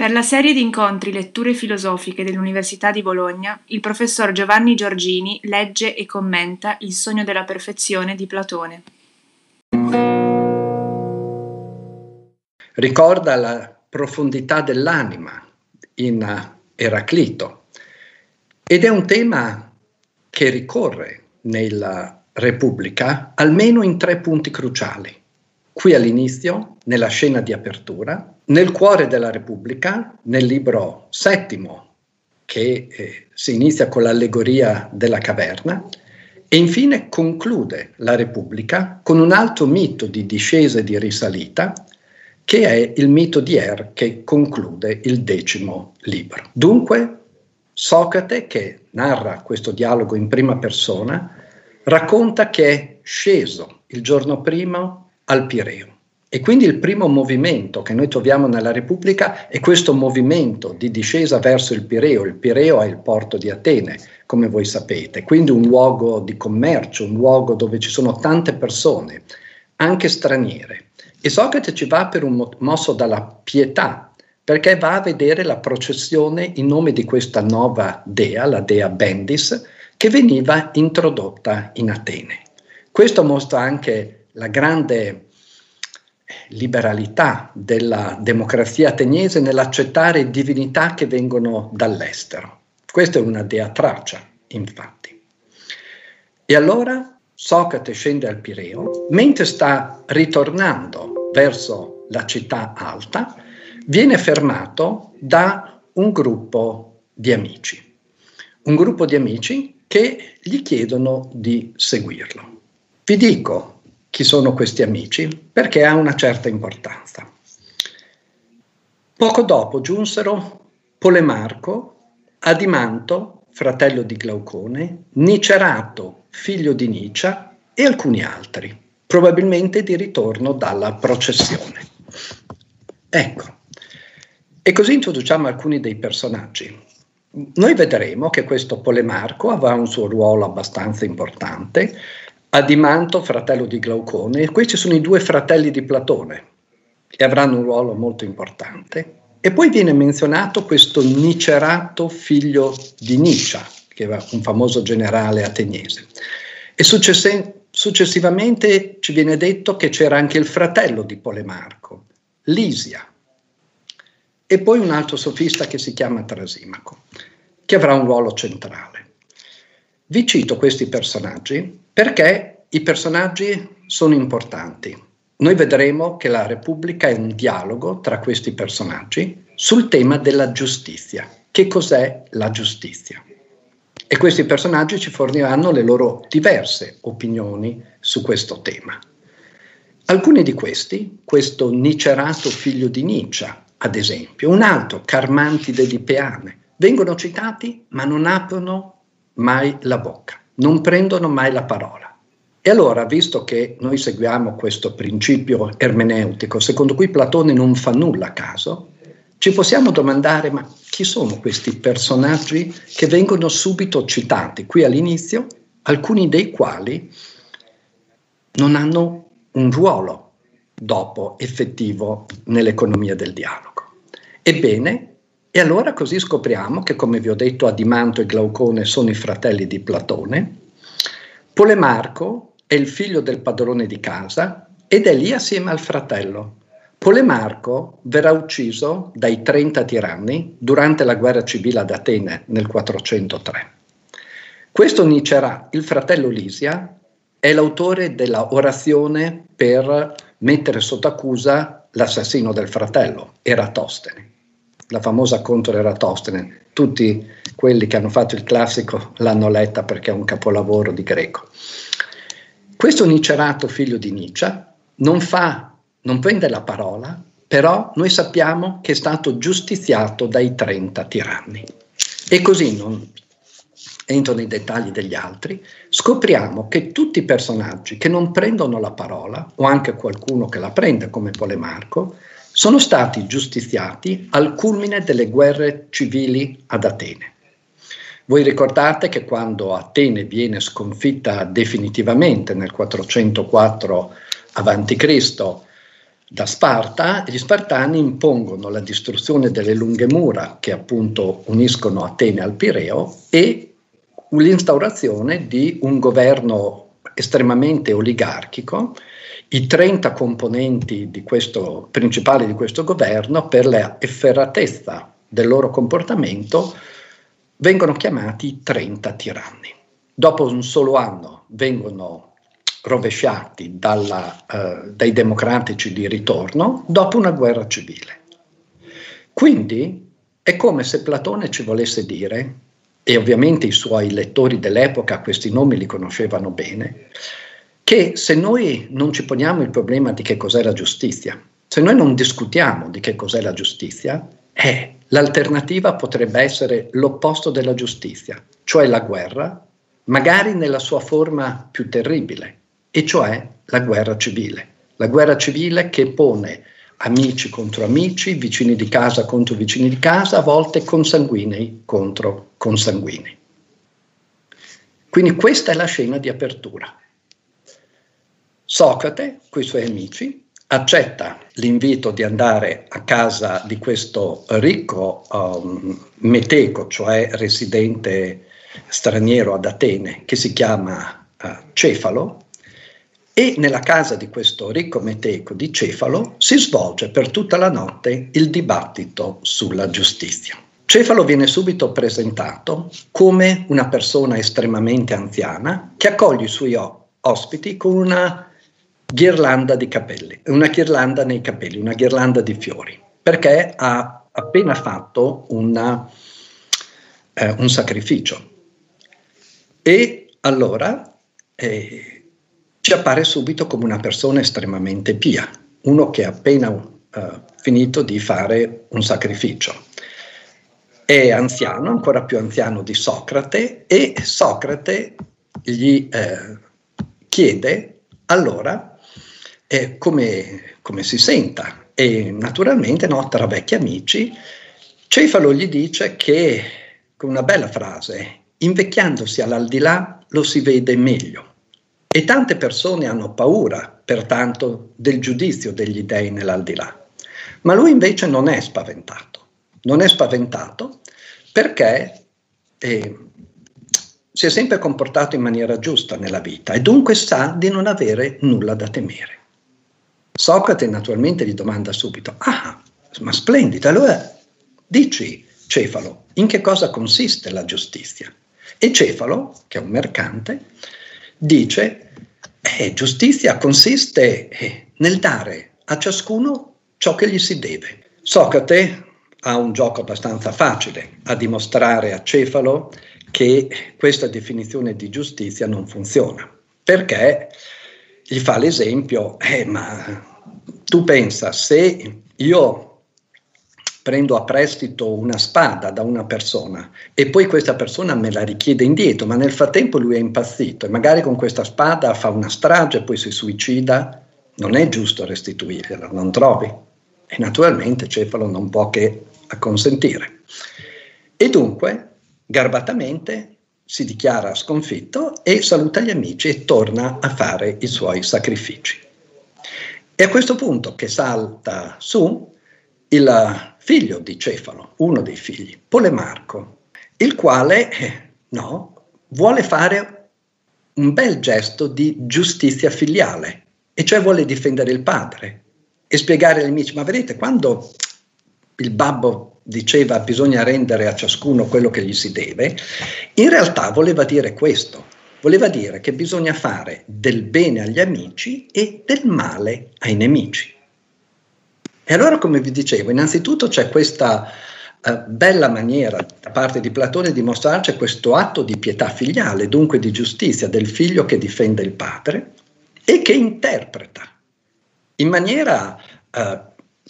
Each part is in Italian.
Per la serie di incontri Letture filosofiche dell'Università di Bologna, il professor Giovanni Giorgini legge e commenta Il sogno della perfezione di Platone. Ricorda la profondità dell'anima in Eraclito ed è un tema che ricorre nella Repubblica almeno in tre punti cruciali. Qui all'inizio, nella scena di apertura, nel cuore della Repubblica, nel libro settimo, che eh, si inizia con l'allegoria della caverna, e infine conclude la Repubblica con un altro mito di discesa e di risalita, che è il mito di Er che conclude il decimo libro. Dunque, Socrate, che narra questo dialogo in prima persona, racconta che è sceso il giorno prima al Pireo e quindi il primo movimento che noi troviamo nella Repubblica è questo movimento di discesa verso il Pireo. Il Pireo è il porto di Atene, come voi sapete, quindi un luogo di commercio, un luogo dove ci sono tante persone, anche straniere. E Socrate ci va per un mosso dalla pietà, perché va a vedere la processione in nome di questa nuova dea, la dea Bendis, che veniva introdotta in Atene. Questo mostra anche la grande liberalità della democrazia ateniese nell'accettare divinità che vengono dall'estero. Questa è una dea tracia, infatti. E allora Socrate scende al Pireo, mentre sta ritornando verso la città alta, viene fermato da un gruppo di amici. Un gruppo di amici che gli chiedono di seguirlo. Vi dico chi sono questi amici perché ha una certa importanza. Poco dopo giunsero Polemarco, Adimanto, fratello di Glaucone, Nicerato, figlio di Nicia e alcuni altri, probabilmente di ritorno dalla processione. Ecco, e così introduciamo alcuni dei personaggi. Noi vedremo che questo Polemarco avrà un suo ruolo abbastanza importante, Adimanto, fratello di Glaucone, e questi sono i due fratelli di Platone, che avranno un ruolo molto importante. E poi viene menzionato questo Nicerato, figlio di Nicia, che era un famoso generale ateniese. E success- successivamente ci viene detto che c'era anche il fratello di Polemarco, Lisia, e poi un altro sofista che si chiama Trasimaco, che avrà un ruolo centrale. Vi cito questi personaggi perché i personaggi sono importanti. Noi vedremo che la Repubblica è un dialogo tra questi personaggi sul tema della giustizia. Che cos'è la giustizia? E questi personaggi ci forniranno le loro diverse opinioni su questo tema. Alcuni di questi, questo Nicerato figlio di Nietzsche, ad esempio, un altro, Carmantide di Peane, vengono citati ma non aprono mai la bocca non prendono mai la parola. E allora, visto che noi seguiamo questo principio ermeneutico, secondo cui Platone non fa nulla a caso, ci possiamo domandare, ma chi sono questi personaggi che vengono subito citati qui all'inizio, alcuni dei quali non hanno un ruolo dopo effettivo nell'economia del dialogo? Ebbene, e allora così scopriamo che, come vi ho detto, Adimanto e Glaucone sono i fratelli di Platone, Polemarco è il figlio del padrone di casa ed è lì assieme al fratello. Polemarco verrà ucciso dai 30 tiranni durante la guerra civile ad Atene nel 403. Questo Nicera, il fratello Lisia, è l'autore della orazione per mettere sotto accusa l'assassino del fratello, Eratostene la famosa contro Eratostene. Tutti quelli che hanno fatto il classico l'hanno letta perché è un capolavoro di greco. Questo Nicerato, figlio di Nietzsche, non fa, non prende la parola, però noi sappiamo che è stato giustiziato dai 30 tiranni. E così non entro nei dettagli degli altri, scopriamo che tutti i personaggi che non prendono la parola, o anche qualcuno che la prende come Polemarco, sono stati giustiziati al culmine delle guerre civili ad Atene. Voi ricordate che quando Atene viene sconfitta definitivamente nel 404 a.C. da Sparta, gli spartani impongono la distruzione delle lunghe mura che appunto uniscono Atene al Pireo e l'instaurazione di un governo estremamente oligarchico. I 30 componenti di questo, principali di questo governo, per la efferatezza del loro comportamento, vengono chiamati 30 tiranni. Dopo un solo anno vengono rovesciati dalla, uh, dai democratici di ritorno dopo una guerra civile. Quindi è come se Platone ci volesse dire, e ovviamente i suoi lettori dell'epoca questi nomi li conoscevano bene, che se noi non ci poniamo il problema di che cos'è la giustizia, se noi non discutiamo di che cos'è la giustizia, eh, l'alternativa potrebbe essere l'opposto della giustizia, cioè la guerra, magari nella sua forma più terribile, e cioè la guerra civile. La guerra civile che pone amici contro amici, vicini di casa contro vicini di casa, a volte consanguinei contro consanguinei. Quindi questa è la scena di apertura. Socrate, con i suoi amici, accetta l'invito di andare a casa di questo ricco um, meteco, cioè residente straniero ad Atene, che si chiama uh, Cefalo, e nella casa di questo ricco meteco di Cefalo si svolge per tutta la notte il dibattito sulla giustizia. Cefalo viene subito presentato come una persona estremamente anziana che accoglie i suoi ospiti con una ghirlanda di capelli, una ghirlanda nei capelli, una ghirlanda di fiori, perché ha appena fatto una, eh, un sacrificio. E allora eh, ci appare subito come una persona estremamente pia, uno che ha appena uh, finito di fare un sacrificio. È anziano, ancora più anziano di Socrate, e Socrate gli eh, chiede allora eh, come, come, si senta. E naturalmente, no, tra vecchi amici, Cefalo gli dice che, con una bella frase, invecchiandosi all'aldilà lo si vede meglio. E tante persone hanno paura, pertanto, del giudizio degli dei nell'aldilà. Ma lui invece non è spaventato. Non è spaventato perché eh, si è sempre comportato in maniera giusta nella vita e dunque sa di non avere nulla da temere. Socrate naturalmente gli domanda subito, ah, ma splendido, allora dici, Cefalo, in che cosa consiste la giustizia? E Cefalo, che è un mercante, dice eh, giustizia consiste eh, nel dare a ciascuno ciò che gli si deve. Socrate ha un gioco abbastanza facile a dimostrare a Cefalo che questa definizione di giustizia non funziona, perché gli fa l'esempio, eh, ma tu pensa, se io prendo a prestito una spada da una persona e poi questa persona me la richiede indietro, ma nel frattempo lui è impazzito e magari con questa spada fa una strage e poi si suicida, non è giusto restituirgliela, non trovi? E naturalmente Cefalo non può che acconsentire. E dunque, garbatamente, si dichiara sconfitto e saluta gli amici e torna a fare i suoi sacrifici. È a questo punto che salta su il figlio di Cefalo, uno dei figli, Polemarco, il quale eh, no, vuole fare un bel gesto di giustizia filiale, e cioè vuole difendere il padre e spiegare agli amici, ma vedete, quando il babbo diceva bisogna rendere a ciascuno quello che gli si deve, in realtà voleva dire questo, voleva dire che bisogna fare del bene agli amici e del male ai nemici. E allora, come vi dicevo, innanzitutto c'è questa uh, bella maniera da parte di Platone di mostrarci questo atto di pietà filiale, dunque di giustizia del figlio che difende il padre e che interpreta in maniera uh,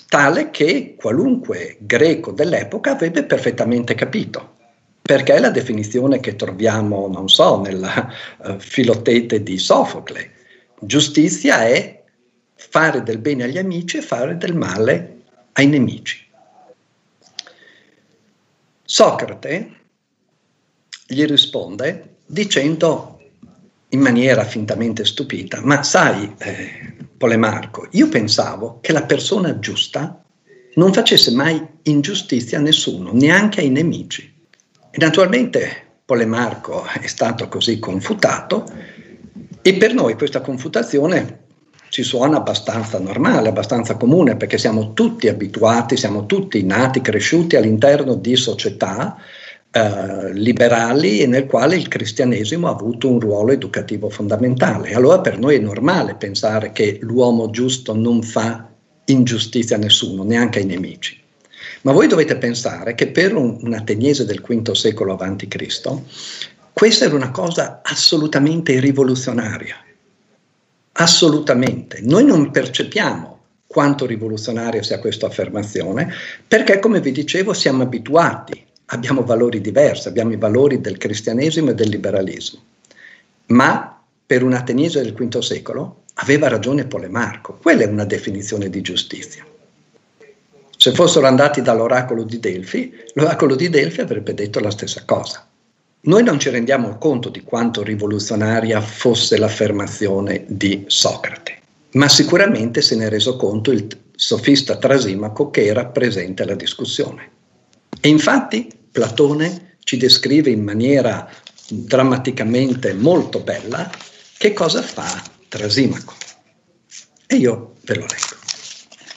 tale che qualunque greco dell'epoca avrebbe perfettamente capito. Perché è la definizione che troviamo, non so, nella uh, filotete di Sofocle. Giustizia è fare del bene agli amici e fare del male ai nemici. Socrate gli risponde dicendo in maniera fintamente stupida, ma sai, eh, Polemarco, io pensavo che la persona giusta non facesse mai ingiustizia a nessuno, neanche ai nemici. E naturalmente Polemarco è stato così confutato e per noi questa confutazione ci suona abbastanza normale, abbastanza comune, perché siamo tutti abituati, siamo tutti nati, cresciuti all'interno di società eh, liberali e nel quale il cristianesimo ha avuto un ruolo educativo fondamentale. Allora per noi è normale pensare che l'uomo giusto non fa ingiustizia a nessuno, neanche ai nemici. Ma voi dovete pensare che per un, un ateniese del V secolo a.C., questa era una cosa assolutamente rivoluzionaria. Assolutamente. Noi non percepiamo quanto rivoluzionaria sia questa affermazione, perché come vi dicevo siamo abituati, abbiamo valori diversi, abbiamo i valori del cristianesimo e del liberalismo. Ma per un ateniese del V secolo aveva ragione Polemarco, quella è una definizione di giustizia. Se fossero andati dall'oracolo di Delfi, l'oracolo di Delfi avrebbe detto la stessa cosa. Noi non ci rendiamo conto di quanto rivoluzionaria fosse l'affermazione di Socrate, ma sicuramente se ne è reso conto il sofista Trasimaco che era presente alla discussione. E infatti Platone ci descrive in maniera drammaticamente molto bella che cosa fa Trasimaco. E io ve lo leggo,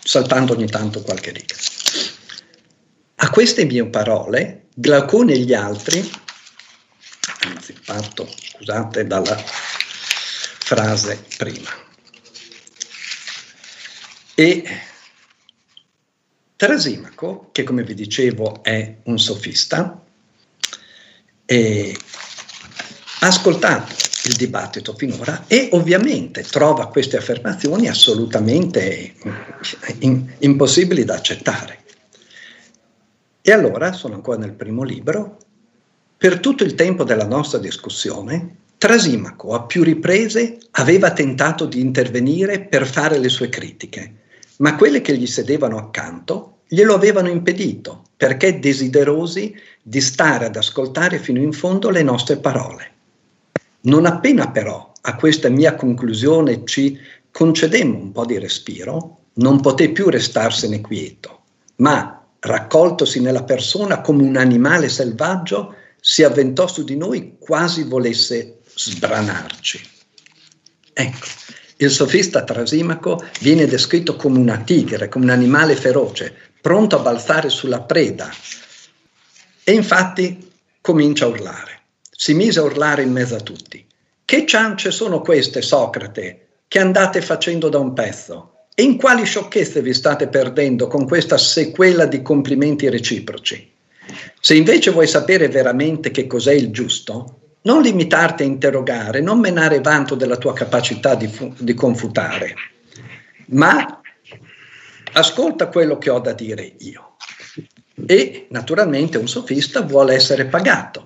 saltando ogni tanto qualche riga. A queste mie parole, Glaucone e gli altri anzi parto, scusate, dalla frase prima. E Trasimaco, che come vi dicevo è un sofista, ha ascoltato il dibattito finora e ovviamente trova queste affermazioni assolutamente in, impossibili da accettare. E allora, sono ancora nel primo libro, per tutto il tempo della nostra discussione, Trasimaco a più riprese aveva tentato di intervenire per fare le sue critiche, ma quelle che gli sedevano accanto glielo avevano impedito perché desiderosi di stare ad ascoltare fino in fondo le nostre parole. Non appena però a questa mia conclusione ci concedemmo un po' di respiro, non poté più restarsene quieto, ma raccoltosi nella persona come un animale selvaggio, si avventò su di noi quasi volesse sbranarci. Ecco, il sofista Trasimaco viene descritto come una tigre, come un animale feroce, pronto a balzare sulla preda. E infatti comincia a urlare. Si mise a urlare in mezzo a tutti. Che ciance sono queste, Socrate, che andate facendo da un pezzo? E in quali sciocchezze vi state perdendo con questa sequela di complimenti reciproci? Se invece vuoi sapere veramente che cos'è il giusto, non limitarti a interrogare, non menare vanto della tua capacità di, fu- di confutare, ma ascolta quello che ho da dire io. E naturalmente un sofista vuole essere pagato.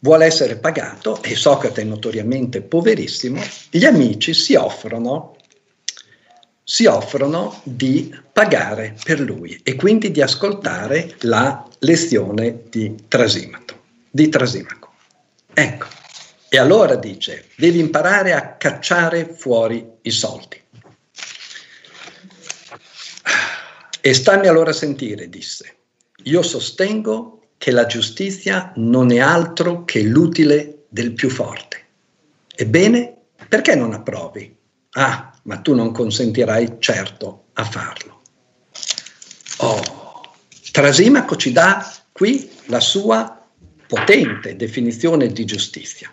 Vuole essere pagato, e Socrate è notoriamente poverissimo, gli amici si offrono si offrono di pagare per lui e quindi di ascoltare la lezione di Trasimaco. Di Trasimaco. Ecco, e allora dice, devi imparare a cacciare fuori i soldi. E stammi allora a sentire, disse, io sostengo che la giustizia non è altro che l'utile del più forte. Ebbene, perché non approvi? Ah, ma tu non consentirai certo a farlo. Oh, Trasimaco ci dà qui la sua potente definizione di giustizia,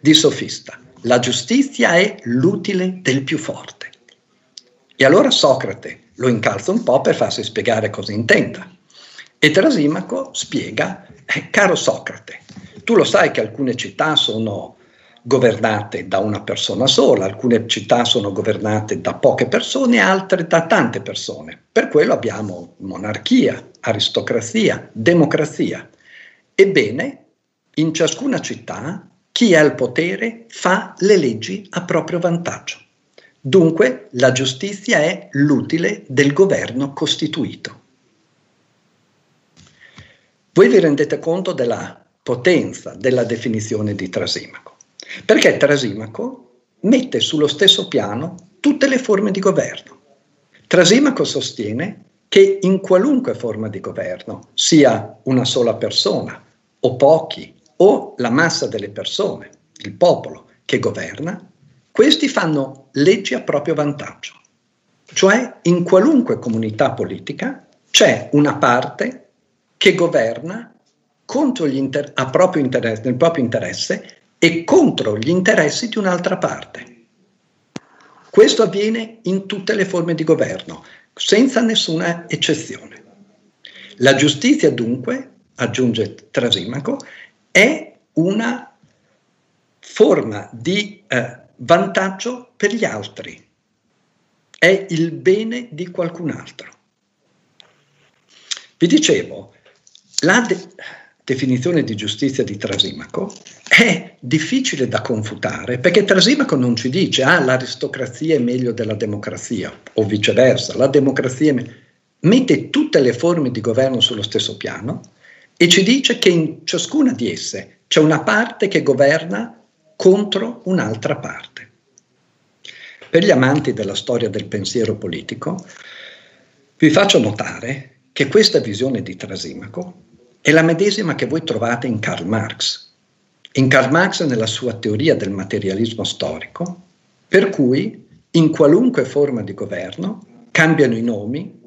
di sofista. La giustizia è l'utile del più forte. E allora Socrate lo incalza un po' per farsi spiegare cosa intenda. E Trasimaco spiega, eh, caro Socrate, tu lo sai che alcune città sono governate da una persona sola, alcune città sono governate da poche persone, altre da tante persone. Per quello abbiamo monarchia, aristocrazia, democrazia. Ebbene, in ciascuna città chi ha il potere fa le leggi a proprio vantaggio. Dunque la giustizia è l'utile del governo costituito. Voi vi rendete conto della potenza della definizione di Trasimaco. Perché Trasimaco mette sullo stesso piano tutte le forme di governo. Trasimaco sostiene che in qualunque forma di governo, sia una sola persona o pochi o la massa delle persone, il popolo che governa, questi fanno leggi a proprio vantaggio. Cioè in qualunque comunità politica c'è una parte che governa inter- proprio interesse, nel proprio interesse e contro gli interessi di un'altra parte. Questo avviene in tutte le forme di governo, senza nessuna eccezione. La giustizia dunque, aggiunge Trasimaco, è una forma di eh, vantaggio per gli altri, è il bene di qualcun altro. Vi dicevo, la de- definizione di giustizia di Trasimaco è difficile da confutare perché Trasimaco non ci dice ah l'aristocrazia è meglio della democrazia o viceversa, la democrazia è mette tutte le forme di governo sullo stesso piano e ci dice che in ciascuna di esse c'è una parte che governa contro un'altra parte. Per gli amanti della storia del pensiero politico, vi faccio notare che questa visione di Trasimaco è la medesima che voi trovate in Karl Marx. In Karl Marx nella sua teoria del materialismo storico, per cui in qualunque forma di governo cambiano i nomi,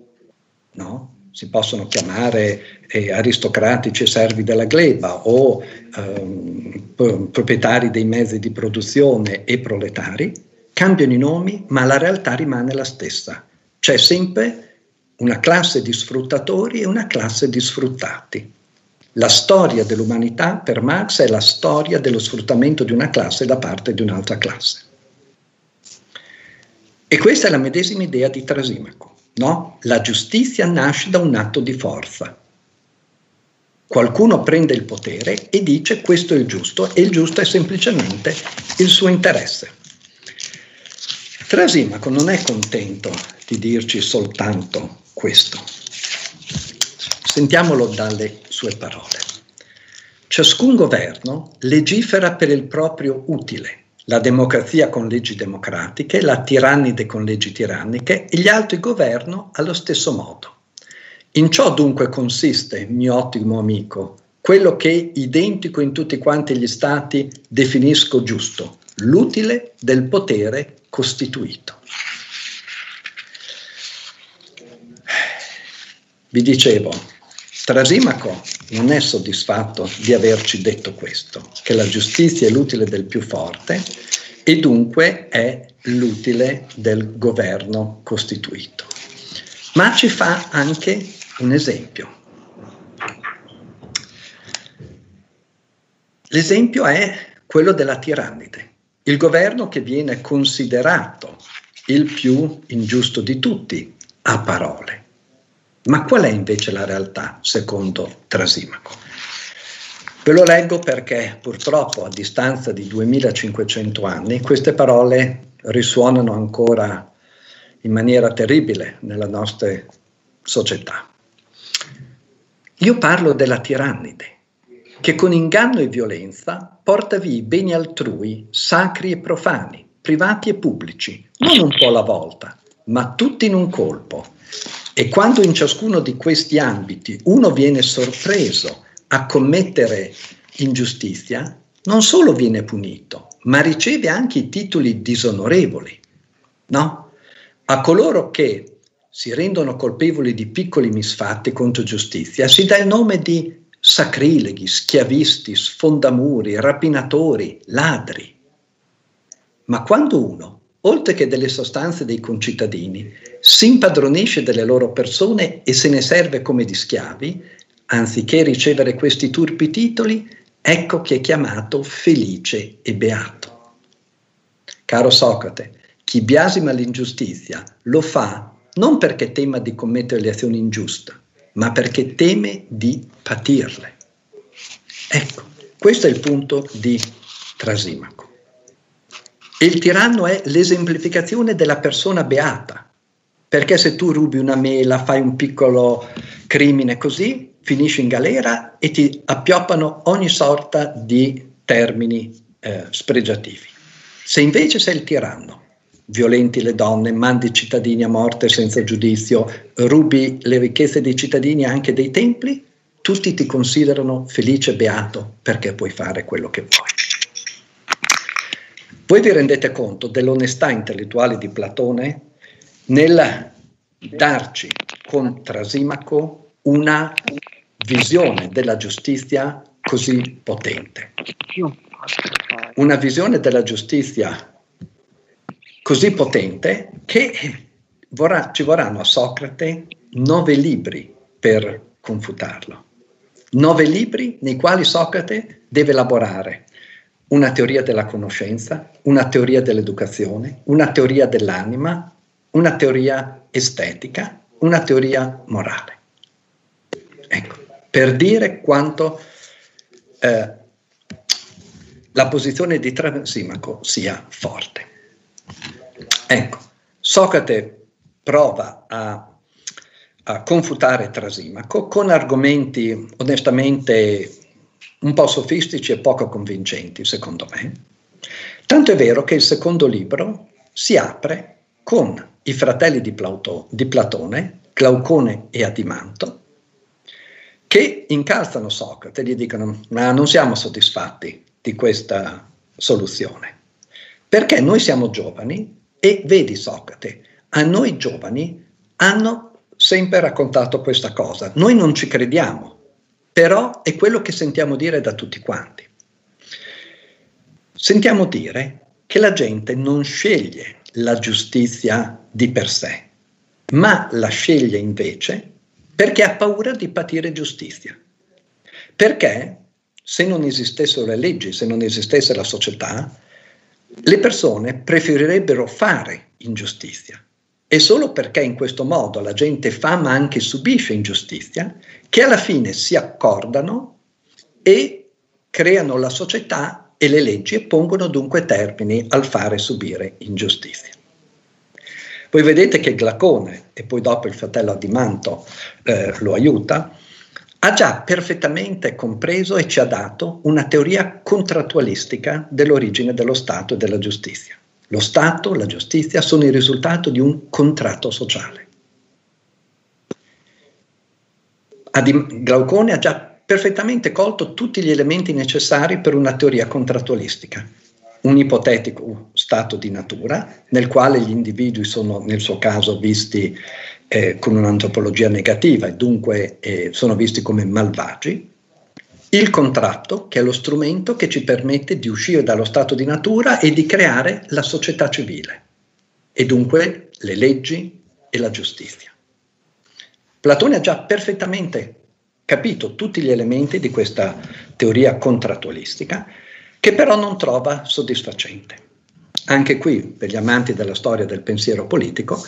no? si possono chiamare eh, aristocratici servi della gleba o ehm, proprietari dei mezzi di produzione e proletari, cambiano i nomi, ma la realtà rimane la stessa. C'è sempre una classe di sfruttatori e una classe di sfruttati. La storia dell'umanità per Marx è la storia dello sfruttamento di una classe da parte di un'altra classe. E questa è la medesima idea di Trasimaco. No? La giustizia nasce da un atto di forza. Qualcuno prende il potere e dice questo è il giusto e il giusto è semplicemente il suo interesse. Trasimaco non è contento di dirci soltanto questo. Sentiamolo dalle sue parole. Ciascun governo legifera per il proprio utile, la democrazia con leggi democratiche, la tirannide con leggi tiranniche e gli altri governo allo stesso modo. In ciò dunque consiste, mio ottimo amico, quello che identico in tutti quanti gli stati definisco giusto, l'utile del potere costituito. Vi dicevo, Trasimaco non è soddisfatto di averci detto questo, che la giustizia è l'utile del più forte e dunque è l'utile del governo costituito. Ma ci fa anche un esempio. L'esempio è quello della tirannide, il governo che viene considerato il più ingiusto di tutti a parole ma qual è invece la realtà secondo Trasimaco? Ve lo leggo perché purtroppo a distanza di 2500 anni queste parole risuonano ancora in maniera terribile nella nostra società. Io parlo della tirannide, che con inganno e violenza porta via i beni altrui, sacri e profani, privati e pubblici, non un po' alla volta, ma tutti in un colpo, e quando in ciascuno di questi ambiti uno viene sorpreso a commettere ingiustizia, non solo viene punito, ma riceve anche i titoli disonorevoli. No? A coloro che si rendono colpevoli di piccoli misfatti contro giustizia si dà il nome di sacrileghi, schiavisti, sfondamuri, rapinatori, ladri. Ma quando uno oltre che delle sostanze dei concittadini, si impadronisce delle loro persone e se ne serve come di schiavi, anziché ricevere questi turpi titoli, ecco che è chiamato felice e beato. Caro Socrate, chi biasima l'ingiustizia lo fa non perché tema di commettere le azioni ingiuste, ma perché teme di patirle. Ecco, questo è il punto di Trasimaco. E il tiranno è l'esemplificazione della persona beata, perché se tu rubi una mela, fai un piccolo crimine così, finisci in galera e ti appioppano ogni sorta di termini eh, spregiativi. Se invece sei il tiranno, violenti le donne, mandi i cittadini a morte senza giudizio, rubi le ricchezze dei cittadini anche dei templi, tutti ti considerano felice e beato perché puoi fare quello che vuoi. Voi vi rendete conto dell'onestà intellettuale di Platone nel darci con Trasimaco una visione della giustizia così potente. Una visione della giustizia così potente che vorrà, ci vorranno a Socrate nove libri per confutarlo. Nove libri nei quali Socrate deve elaborare una teoria della conoscenza, una teoria dell'educazione, una teoria dell'anima, una teoria estetica, una teoria morale. Ecco, per dire quanto eh, la posizione di Trasimaco sia forte. Ecco, Socrate prova a, a confutare Trasimaco con argomenti onestamente un po' sofistici e poco convincenti, secondo me. Tanto è vero che il secondo libro si apre con i fratelli di, Plauto, di Platone, Glaucone e Adimanto, che incalzano Socrate e gli dicono ma non siamo soddisfatti di questa soluzione, perché noi siamo giovani e vedi Socrate, a noi giovani hanno sempre raccontato questa cosa. Noi non ci crediamo, però è quello che sentiamo dire da tutti quanti. Sentiamo dire che la gente non sceglie la giustizia di per sé, ma la sceglie invece perché ha paura di patire giustizia. Perché se non esistessero le leggi, se non esistesse la società, le persone preferirebbero fare ingiustizia. È solo perché in questo modo la gente fa ma anche subisce ingiustizia che alla fine si accordano e creano la società e le leggi e pongono dunque termini al fare subire ingiustizia. Voi vedete che Glacone, e poi dopo il fratello Adimanto eh, lo aiuta, ha già perfettamente compreso e ci ha dato una teoria contrattualistica dell'origine dello Stato e della giustizia. Lo Stato, la giustizia sono il risultato di un contratto sociale. Glaucone ha già perfettamente colto tutti gli elementi necessari per una teoria contrattualistica. Un ipotetico stato di natura nel quale gli individui sono nel suo caso visti eh, con un'antropologia negativa e dunque eh, sono visti come malvagi, il contratto che è lo strumento che ci permette di uscire dallo stato di natura e di creare la società civile e dunque le leggi e la giustizia. Platone ha già perfettamente capito tutti gli elementi di questa teoria contrattualistica che però non trova soddisfacente. Anche qui, per gli amanti della storia del pensiero politico,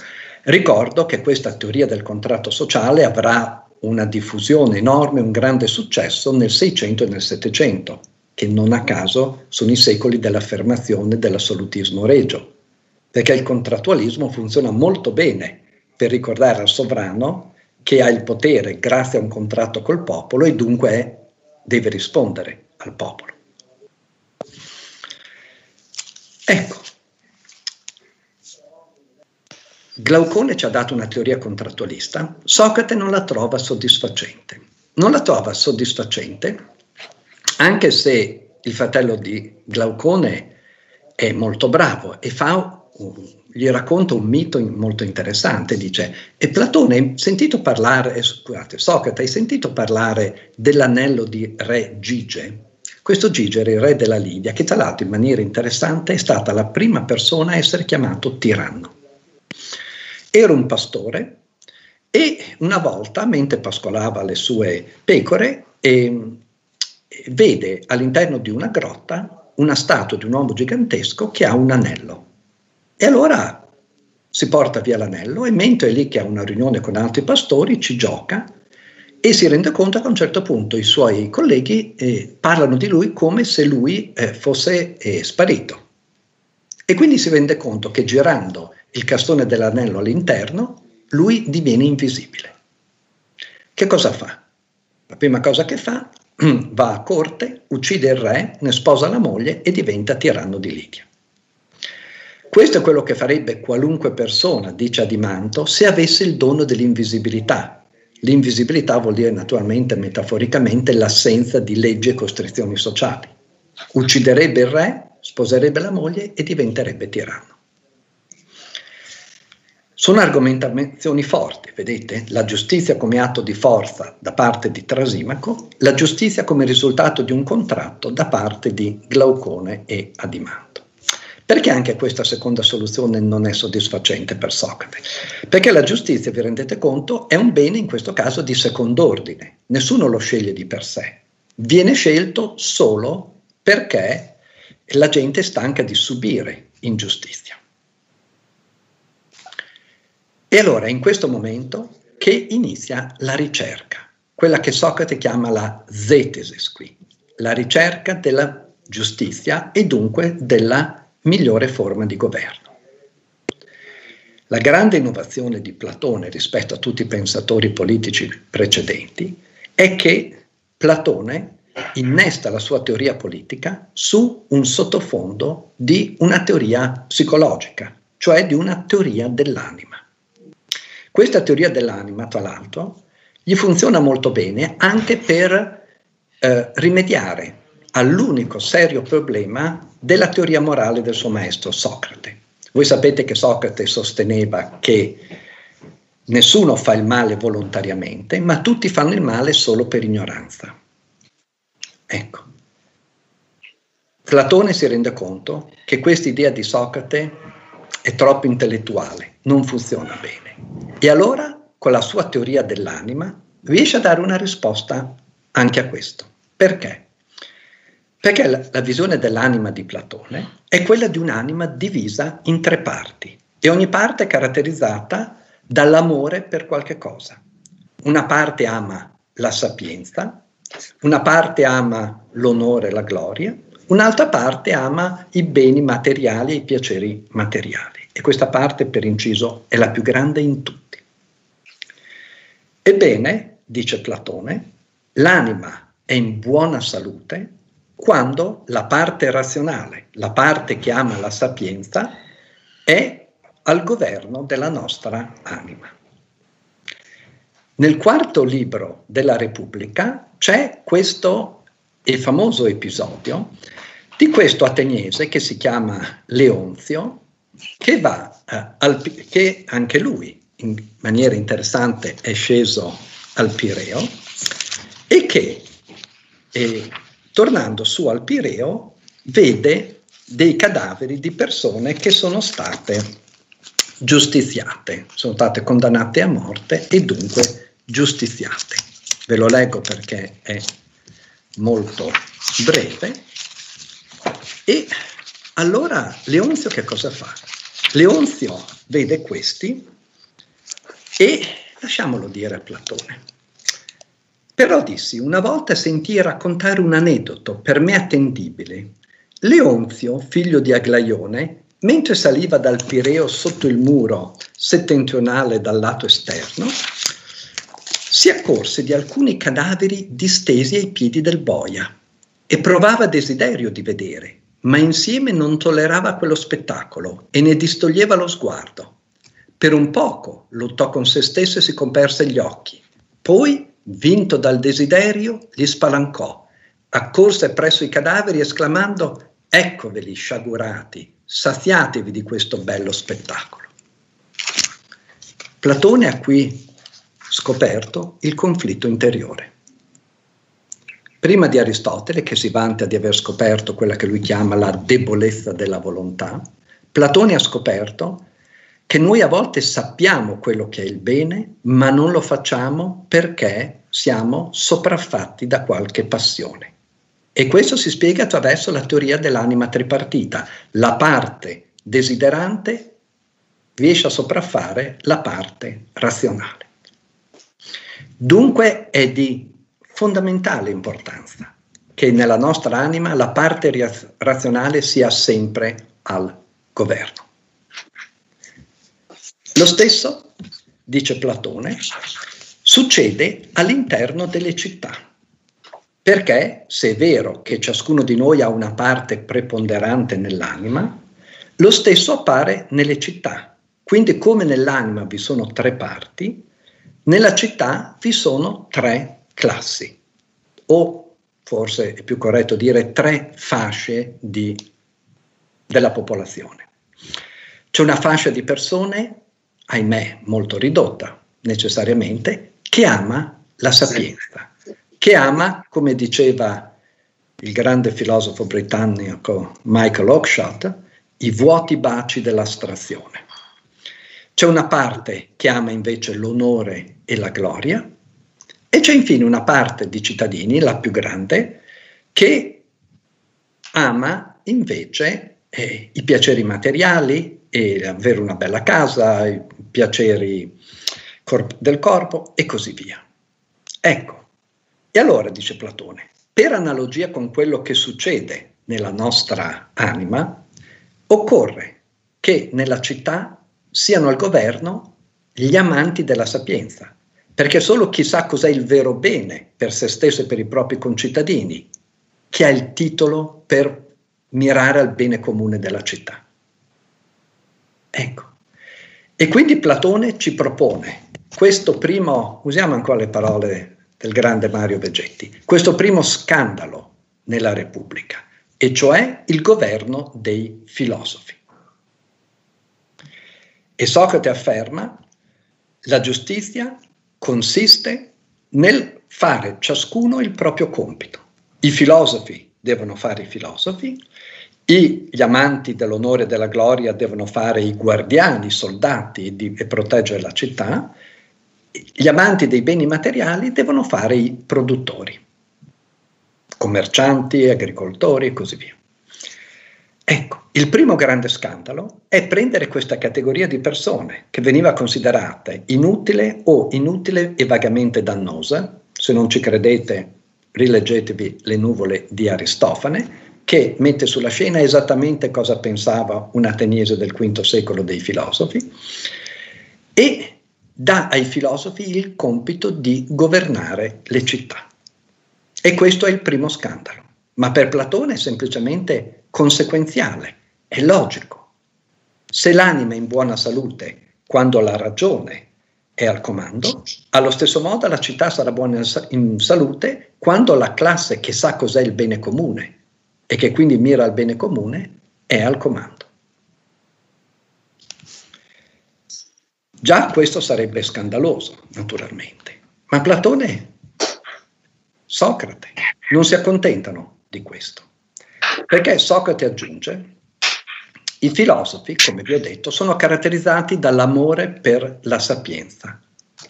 Ricordo che questa teoria del contratto sociale avrà una diffusione enorme, un grande successo nel 600 e nel 700, che non a caso sono i secoli dell'affermazione dell'assolutismo regio, perché il contrattualismo funziona molto bene per ricordare al sovrano che ha il potere grazie a un contratto col popolo e dunque deve rispondere al popolo. Ecco, Glaucone ci ha dato una teoria contrattualista, Socrate non la trova soddisfacente. Non la trova soddisfacente anche se il fratello di Glaucone è molto bravo e fa, gli racconta un mito molto interessante, dice, e Platone hai sentito parlare, eh, scusate, Socrate hai sentito parlare dell'anello di re Gige? Questo Gige era il re della Lidia, che tra l'altro in maniera interessante è stata la prima persona a essere chiamato tiranno. Era un pastore e una volta, mentre pascolava le sue pecore, eh, vede all'interno di una grotta una statua di un uomo gigantesco che ha un anello. E allora si porta via l'anello e mentre è lì che ha una riunione con altri pastori ci gioca e si rende conto che a un certo punto i suoi colleghi eh, parlano di lui come se lui eh, fosse eh, sparito. E quindi si rende conto che girando il castone dell'anello all'interno, lui diviene invisibile. Che cosa fa? La prima cosa che fa, va a corte, uccide il re, ne sposa la moglie e diventa tiranno di Lidia. Questo è quello che farebbe qualunque persona, dice Adimanto, se avesse il dono dell'invisibilità. L'invisibilità vuol dire naturalmente, metaforicamente, l'assenza di leggi e costrizioni sociali. Ucciderebbe il re, sposerebbe la moglie e diventerebbe tiranno. Sono argomentazioni forti, vedete? La giustizia come atto di forza da parte di Trasimaco, la giustizia come risultato di un contratto da parte di Glaucone e Adimanto. Perché anche questa seconda soluzione non è soddisfacente per Socrate? Perché la giustizia, vi rendete conto, è un bene in questo caso di secondo ordine, nessuno lo sceglie di per sé, viene scelto solo perché la gente è stanca di subire ingiustizia. E allora è in questo momento che inizia la ricerca, quella che Socrate chiama la zetesis qui, la ricerca della giustizia e dunque della migliore forma di governo. La grande innovazione di Platone rispetto a tutti i pensatori politici precedenti è che Platone innesta la sua teoria politica su un sottofondo di una teoria psicologica, cioè di una teoria dell'anima. Questa teoria dell'anima, tra l'altro, gli funziona molto bene anche per eh, rimediare all'unico serio problema della teoria morale del suo maestro Socrate. Voi sapete che Socrate sosteneva che nessuno fa il male volontariamente, ma tutti fanno il male solo per ignoranza. Ecco. Platone si rende conto che questa idea di Socrate è troppo intellettuale, non funziona bene. E allora, con la sua teoria dell'anima, riesce a dare una risposta anche a questo. Perché? Perché la, la visione dell'anima di Platone è quella di un'anima divisa in tre parti e ogni parte è caratterizzata dall'amore per qualche cosa. Una parte ama la sapienza, una parte ama l'onore e la gloria, un'altra parte ama i beni materiali e i piaceri materiali. E questa parte, per inciso, è la più grande in tutti. Ebbene, dice Platone, l'anima è in buona salute quando la parte razionale, la parte che ama la sapienza, è al governo della nostra anima. Nel quarto libro della Repubblica c'è questo famoso episodio di questo ateniese che si chiama Leonzio, che, va, eh, al, che anche lui in maniera interessante è sceso al Pireo e che eh, tornando su al Pireo vede dei cadaveri di persone che sono state giustiziate, sono state condannate a morte e dunque giustiziate. Ve lo leggo perché è molto breve. E allora Leonzio che cosa fa? Leonzio vede questi e lasciamolo dire a Platone. Però dissi, una volta sentii raccontare un aneddoto per me attendibile. Leonzio, figlio di Aglaione, mentre saliva dal Pireo sotto il muro settentrionale dal lato esterno, si accorse di alcuni cadaveri distesi ai piedi del boia e provava desiderio di vedere, ma insieme non tollerava quello spettacolo e ne distoglieva lo sguardo. Per un poco lottò con se stesso e si comperse gli occhi. Poi, vinto dal desiderio, gli spalancò. Accorse presso i cadaveri esclamando Eccoveli sciagurati, saziatevi di questo bello spettacolo. Platone ha qui scoperto il conflitto interiore. Prima di Aristotele, che si vanta di aver scoperto quella che lui chiama la debolezza della volontà, Platone ha scoperto che noi a volte sappiamo quello che è il bene, ma non lo facciamo perché siamo sopraffatti da qualche passione. E questo si spiega attraverso la teoria dell'anima tripartita. La parte desiderante riesce a sopraffare la parte razionale. Dunque è di fondamentale importanza che nella nostra anima la parte razionale sia sempre al governo. Lo stesso, dice Platone, succede all'interno delle città. Perché se è vero che ciascuno di noi ha una parte preponderante nell'anima, Lo stesso appare nelle città. Quindi come nell'anima vi sono tre parti, nella città vi sono tre classi, o forse è più corretto dire tre fasce di, della popolazione. C'è una fascia di persone, ahimè, molto ridotta necessariamente, che ama la sapienza, che ama, come diceva il grande filosofo britannico Michael Oakeshott, i vuoti baci dell'astrazione. C'è una parte che ama invece l'onore e la gloria e c'è infine una parte di cittadini, la più grande, che ama invece eh, i piaceri materiali e avere una bella casa, i piaceri corp- del corpo e così via. Ecco, e allora dice Platone, per analogia con quello che succede nella nostra anima, occorre che nella città siano al governo gli amanti della sapienza, perché solo chi sa cos'è il vero bene per se stesso e per i propri concittadini, che ha il titolo per mirare al bene comune della città. Ecco. E quindi Platone ci propone questo primo, usiamo ancora le parole del grande Mario Vegetti, questo primo scandalo nella Repubblica, e cioè il governo dei filosofi. E Socrate afferma, la giustizia consiste nel fare ciascuno il proprio compito. I filosofi devono fare i filosofi, i, gli amanti dell'onore e della gloria devono fare i guardiani, i soldati di, e proteggere la città, gli amanti dei beni materiali devono fare i produttori, commercianti, agricoltori e così via. Ecco, il primo grande scandalo è prendere questa categoria di persone che veniva considerata inutile o inutile e vagamente dannosa. Se non ci credete, rileggetevi le nuvole di Aristofane, che mette sulla scena esattamente cosa pensava un ateniese del V secolo dei filosofi, e dà ai filosofi il compito di governare le città. E questo è il primo scandalo. Ma per Platone è semplicemente conseguenziale, è logico. Se l'anima è in buona salute quando la ragione è al comando, allo stesso modo la città sarà buona in salute quando la classe che sa cos'è il bene comune e che quindi mira al bene comune è al comando. Già questo sarebbe scandaloso, naturalmente. Ma Platone, Socrate, non si accontentano di questo. Perché Socrate aggiunge, i filosofi, come vi ho detto, sono caratterizzati dall'amore per la sapienza,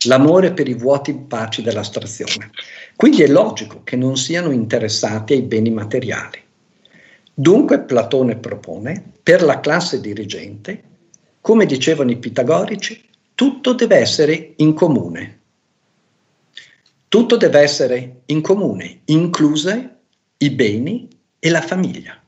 l'amore per i vuoti baci dell'astrazione. Quindi è logico che non siano interessati ai beni materiali. Dunque Platone propone, per la classe dirigente, come dicevano i pitagorici, tutto deve essere in comune. Tutto deve essere in comune, incluse i beni e la famiglia.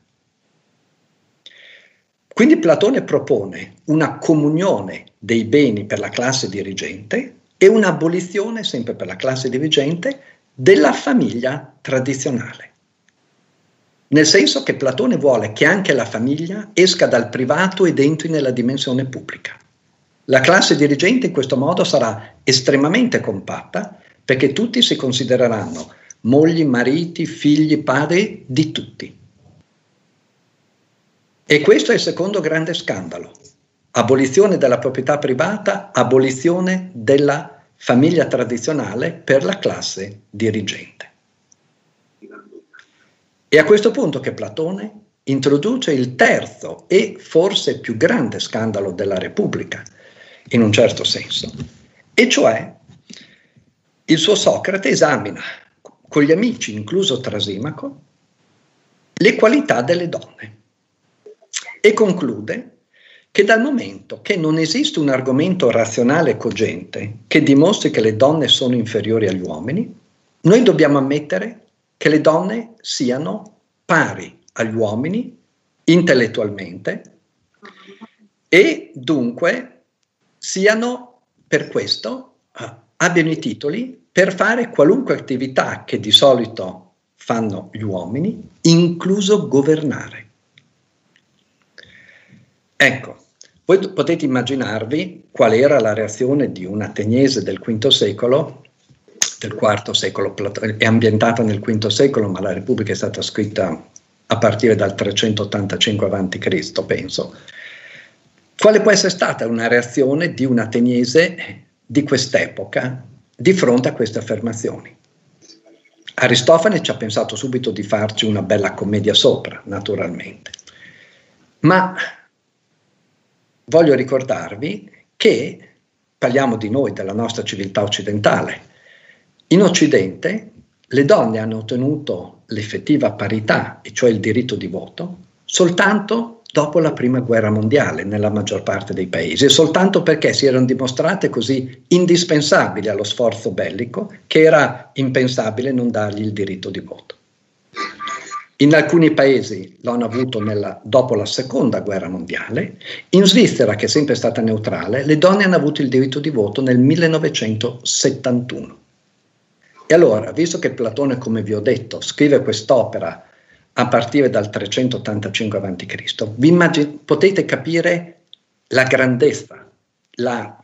Quindi Platone propone una comunione dei beni per la classe dirigente e un'abolizione, sempre per la classe dirigente, della famiglia tradizionale. Nel senso che Platone vuole che anche la famiglia esca dal privato ed entri nella dimensione pubblica. La classe dirigente in questo modo sarà estremamente compatta perché tutti si considereranno mogli, mariti, figli, padri di tutti. E questo è il secondo grande scandalo. Abolizione della proprietà privata, abolizione della famiglia tradizionale per la classe dirigente. E a questo punto che Platone introduce il terzo e forse più grande scandalo della Repubblica, in un certo senso. E cioè il suo Socrate esamina con gli amici, incluso Trasimaco, le qualità delle donne e conclude che dal momento che non esiste un argomento razionale cogente che dimostri che le donne sono inferiori agli uomini, noi dobbiamo ammettere che le donne siano pari agli uomini intellettualmente e dunque siano per questo, uh, abbiano i titoli per fare qualunque attività che di solito fanno gli uomini, incluso governare. Ecco, voi potete immaginarvi qual era la reazione di un ateniese del V secolo, del IV secolo, è ambientata nel V secolo, ma la Repubblica è stata scritta a partire dal 385 a.C., penso. Quale può essere stata una reazione di un ateniese di quest'epoca di fronte a queste affermazioni? Aristofane ci ha pensato subito di farci una bella commedia sopra, naturalmente. Ma voglio ricordarvi che parliamo di noi, della nostra civiltà occidentale. In Occidente le donne hanno ottenuto l'effettiva parità, e cioè il diritto di voto, soltanto dopo la prima guerra mondiale nella maggior parte dei paesi, e soltanto perché si erano dimostrate così indispensabili allo sforzo bellico che era impensabile non dargli il diritto di voto. In alcuni paesi lo hanno avuto nella, dopo la seconda guerra mondiale, in Svizzera, che è sempre stata neutrale, le donne hanno avuto il diritto di voto nel 1971. E allora, visto che Platone, come vi ho detto, scrive quest'opera a partire dal 385 a.C., potete capire la grandezza, la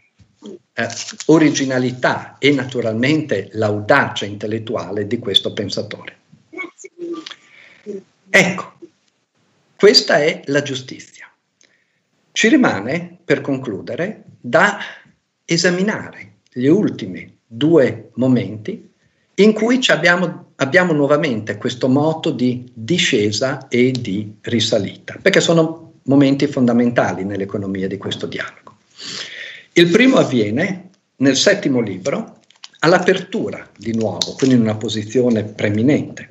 eh, originalità e naturalmente l'audacia intellettuale di questo pensatore. Ecco, questa è la giustizia. Ci rimane, per concludere, da esaminare gli ultimi due momenti in cui abbiamo, abbiamo nuovamente questo moto di discesa e di risalita, perché sono momenti fondamentali nell'economia di questo dialogo. Il primo avviene nel settimo libro, all'apertura di nuovo, quindi in una posizione preeminente,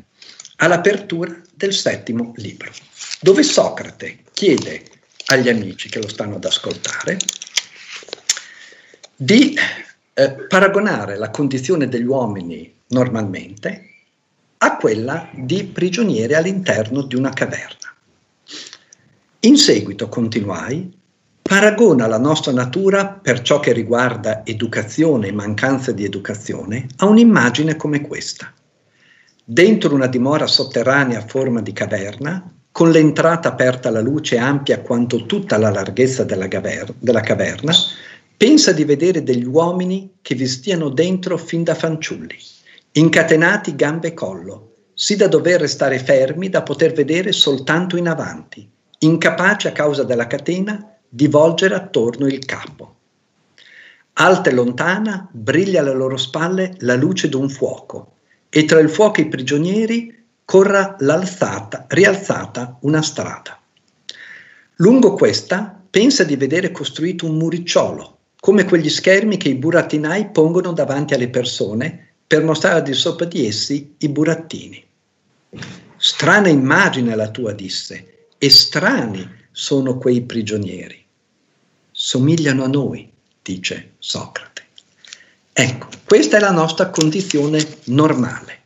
all'apertura del settimo libro, dove Socrate chiede agli amici che lo stanno ad ascoltare di eh, paragonare la condizione degli uomini normalmente a quella di prigionieri all'interno di una caverna. In seguito, continuai, paragona la nostra natura per ciò che riguarda educazione e mancanza di educazione a un'immagine come questa. Dentro una dimora sotterranea a forma di caverna, con l'entrata aperta alla luce ampia quanto tutta la larghezza della, caverna, pensa di vedere degli uomini che vi stiano dentro fin da fanciulli incatenati gambe e collo, sì da dover restare fermi, da poter vedere soltanto in avanti, incapaci a causa della catena di volgere attorno il capo. Alta e lontana briglia alle loro spalle la luce d'un fuoco, e tra il fuoco e i prigionieri corra l'alzata, rialzata una strada. Lungo questa pensa di vedere costruito un muricciolo, come quegli schermi che i burattinai pongono davanti alle persone per mostrare di sopra di essi i burattini. Strana immagine la tua, disse, e strani sono quei prigionieri. Somigliano a noi, dice Socrate. Ecco, questa è la nostra condizione normale.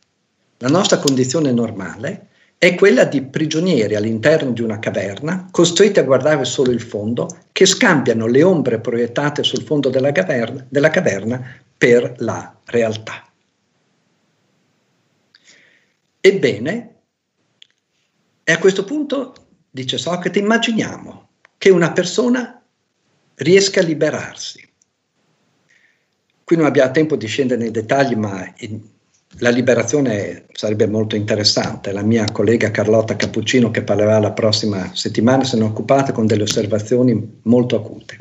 La nostra condizione normale è quella di prigionieri all'interno di una caverna, costretti a guardare solo il fondo, che scambiano le ombre proiettate sul fondo della caverna, della caverna per la realtà. Ebbene, e a questo punto, dice Socrate, immaginiamo che una persona riesca a liberarsi. Qui non abbiamo tempo di scendere nei dettagli, ma in, la liberazione sarebbe molto interessante. La mia collega Carlotta Cappuccino, che parlerà la prossima settimana, se ne è occupata con delle osservazioni molto acute.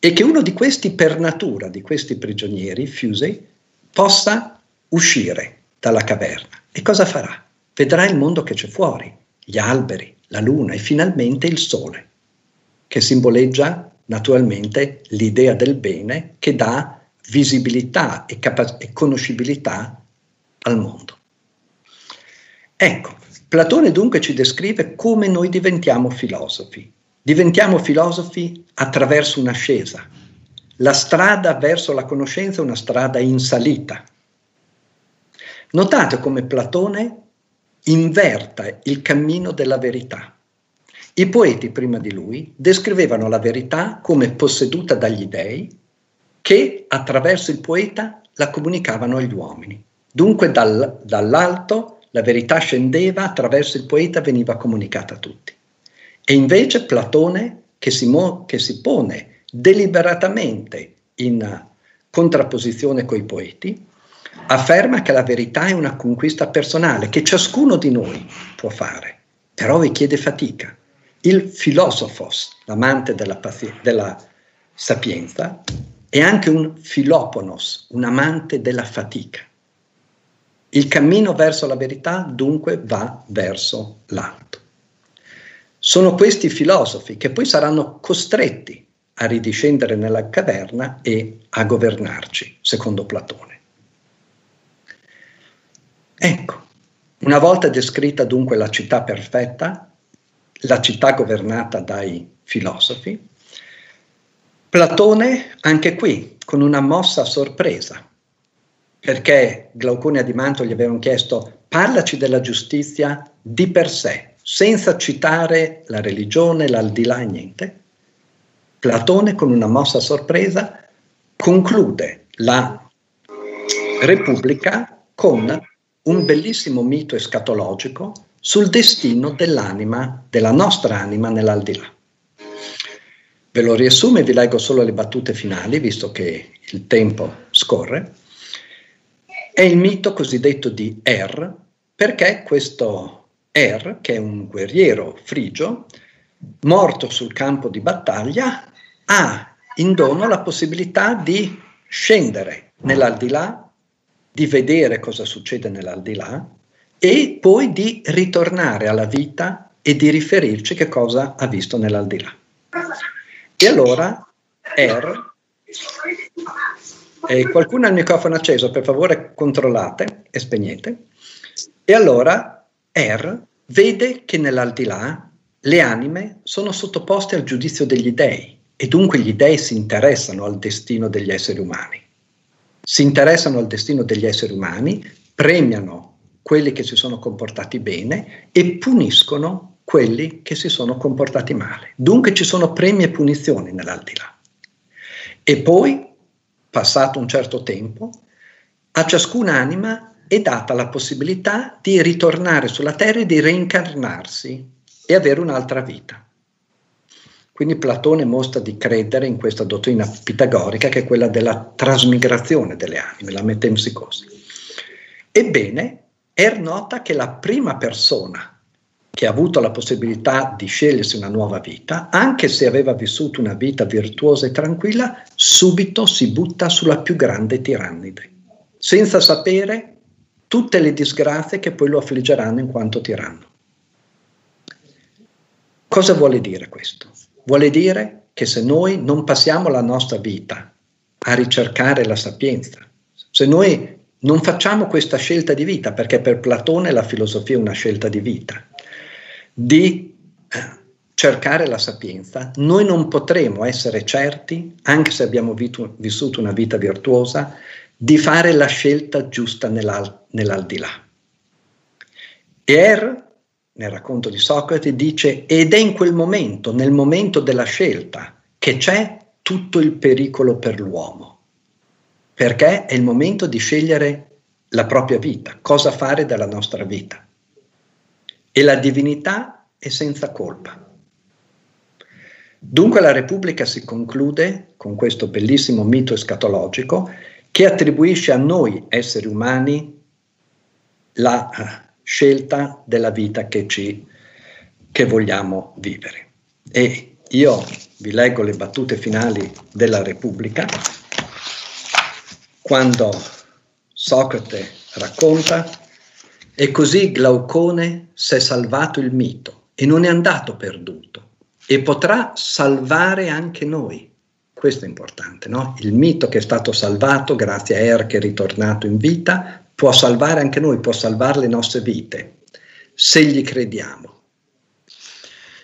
E che uno di questi, per natura, di questi prigionieri, Fusey, possa uscire dalla caverna. E cosa farà? Vedrà il mondo che c'è fuori, gli alberi, la luna e finalmente il sole, che simboleggia naturalmente l'idea del bene che dà visibilità e, capa- e conoscibilità al mondo. Ecco, Platone dunque ci descrive come noi diventiamo filosofi. Diventiamo filosofi attraverso un'ascesa. La strada verso la conoscenza è una strada in salita, Notate come Platone inverta il cammino della verità. I poeti prima di lui descrivevano la verità come posseduta dagli dei che attraverso il poeta la comunicavano agli uomini. Dunque dal, dall'alto la verità scendeva, attraverso il poeta veniva comunicata a tutti. E invece Platone che si, mo- che si pone deliberatamente in contrapposizione coi poeti, afferma che la verità è una conquista personale che ciascuno di noi può fare, però richiede fatica. Il filosofos, l'amante della, pazi- della sapienza, è anche un filoponos, un amante della fatica. Il cammino verso la verità dunque va verso l'alto. Sono questi filosofi che poi saranno costretti a ridiscendere nella caverna e a governarci, secondo Platone. Ecco, una volta descritta dunque la città perfetta, la città governata dai filosofi, Platone anche qui con una mossa sorpresa, perché Glaucone e Adimanto gli avevano chiesto parlaci della giustizia di per sé, senza citare la religione, l'aldilà niente. Platone con una mossa sorpresa conclude la Repubblica con un bellissimo mito escatologico sul destino dell'anima, della nostra anima nell'aldilà. Ve lo riassumo e vi leggo solo le battute finali, visto che il tempo scorre. È il mito cosiddetto di Er, perché questo Er, che è un guerriero frigio, morto sul campo di battaglia, ha in dono la possibilità di scendere nell'aldilà di vedere cosa succede nell'aldilà e poi di ritornare alla vita e di riferirci che cosa ha visto nell'aldilà. E allora Er, e qualcuno ha il microfono acceso, per favore controllate e spegnete, e allora Er vede che nell'aldilà le anime sono sottoposte al giudizio degli dei e dunque gli dei si interessano al destino degli esseri umani si interessano al destino degli esseri umani, premiano quelli che si sono comportati bene e puniscono quelli che si sono comportati male. Dunque ci sono premi e punizioni nell'aldilà. E poi, passato un certo tempo, a ciascun'anima è data la possibilità di ritornare sulla terra e di reincarnarsi e avere un'altra vita. Quindi Platone mostra di credere in questa dottrina pitagorica che è quella della trasmigrazione delle anime, la metempsicosi. Ebbene, Er nota che la prima persona che ha avuto la possibilità di scegliersi una nuova vita, anche se aveva vissuto una vita virtuosa e tranquilla, subito si butta sulla più grande tirannide, senza sapere tutte le disgrazie che poi lo affliggeranno in quanto tiranno. Cosa vuole dire questo? Vuole dire che se noi non passiamo la nostra vita a ricercare la sapienza, se noi non facciamo questa scelta di vita, perché per Platone la filosofia è una scelta di vita, di eh, cercare la sapienza, noi non potremo essere certi, anche se abbiamo vito, vissuto una vita virtuosa, di fare la scelta giusta nell'al, nell'aldilà. Er nel racconto di Socrate, dice ed è in quel momento, nel momento della scelta, che c'è tutto il pericolo per l'uomo, perché è il momento di scegliere la propria vita, cosa fare della nostra vita. E la divinità è senza colpa. Dunque la Repubblica si conclude con questo bellissimo mito escatologico che attribuisce a noi esseri umani la scelta della vita che, ci, che vogliamo vivere. E io vi leggo le battute finali della Repubblica, quando Socrate racconta, e così Glaucone si è salvato il mito e non è andato perduto e potrà salvare anche noi. Questo è importante, no? Il mito che è stato salvato grazie a Er che è ritornato in vita può salvare anche noi, può salvare le nostre vite, se gli crediamo.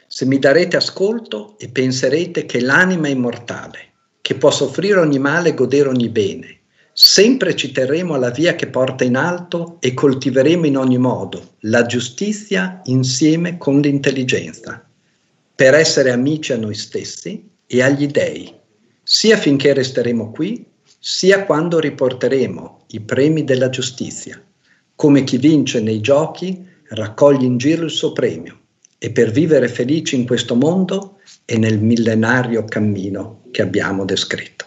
Se mi darete ascolto e penserete che l'anima è immortale, che può soffrire ogni male e godere ogni bene, sempre ci terremo alla via che porta in alto e coltiveremo in ogni modo la giustizia insieme con l'intelligenza, per essere amici a noi stessi e agli dèi, sia finché resteremo qui, sia quando riporteremo i premi della giustizia. Come chi vince nei giochi raccoglie in giro il suo premio e per vivere felici in questo mondo e nel millenario cammino che abbiamo descritto.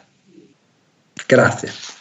Grazie.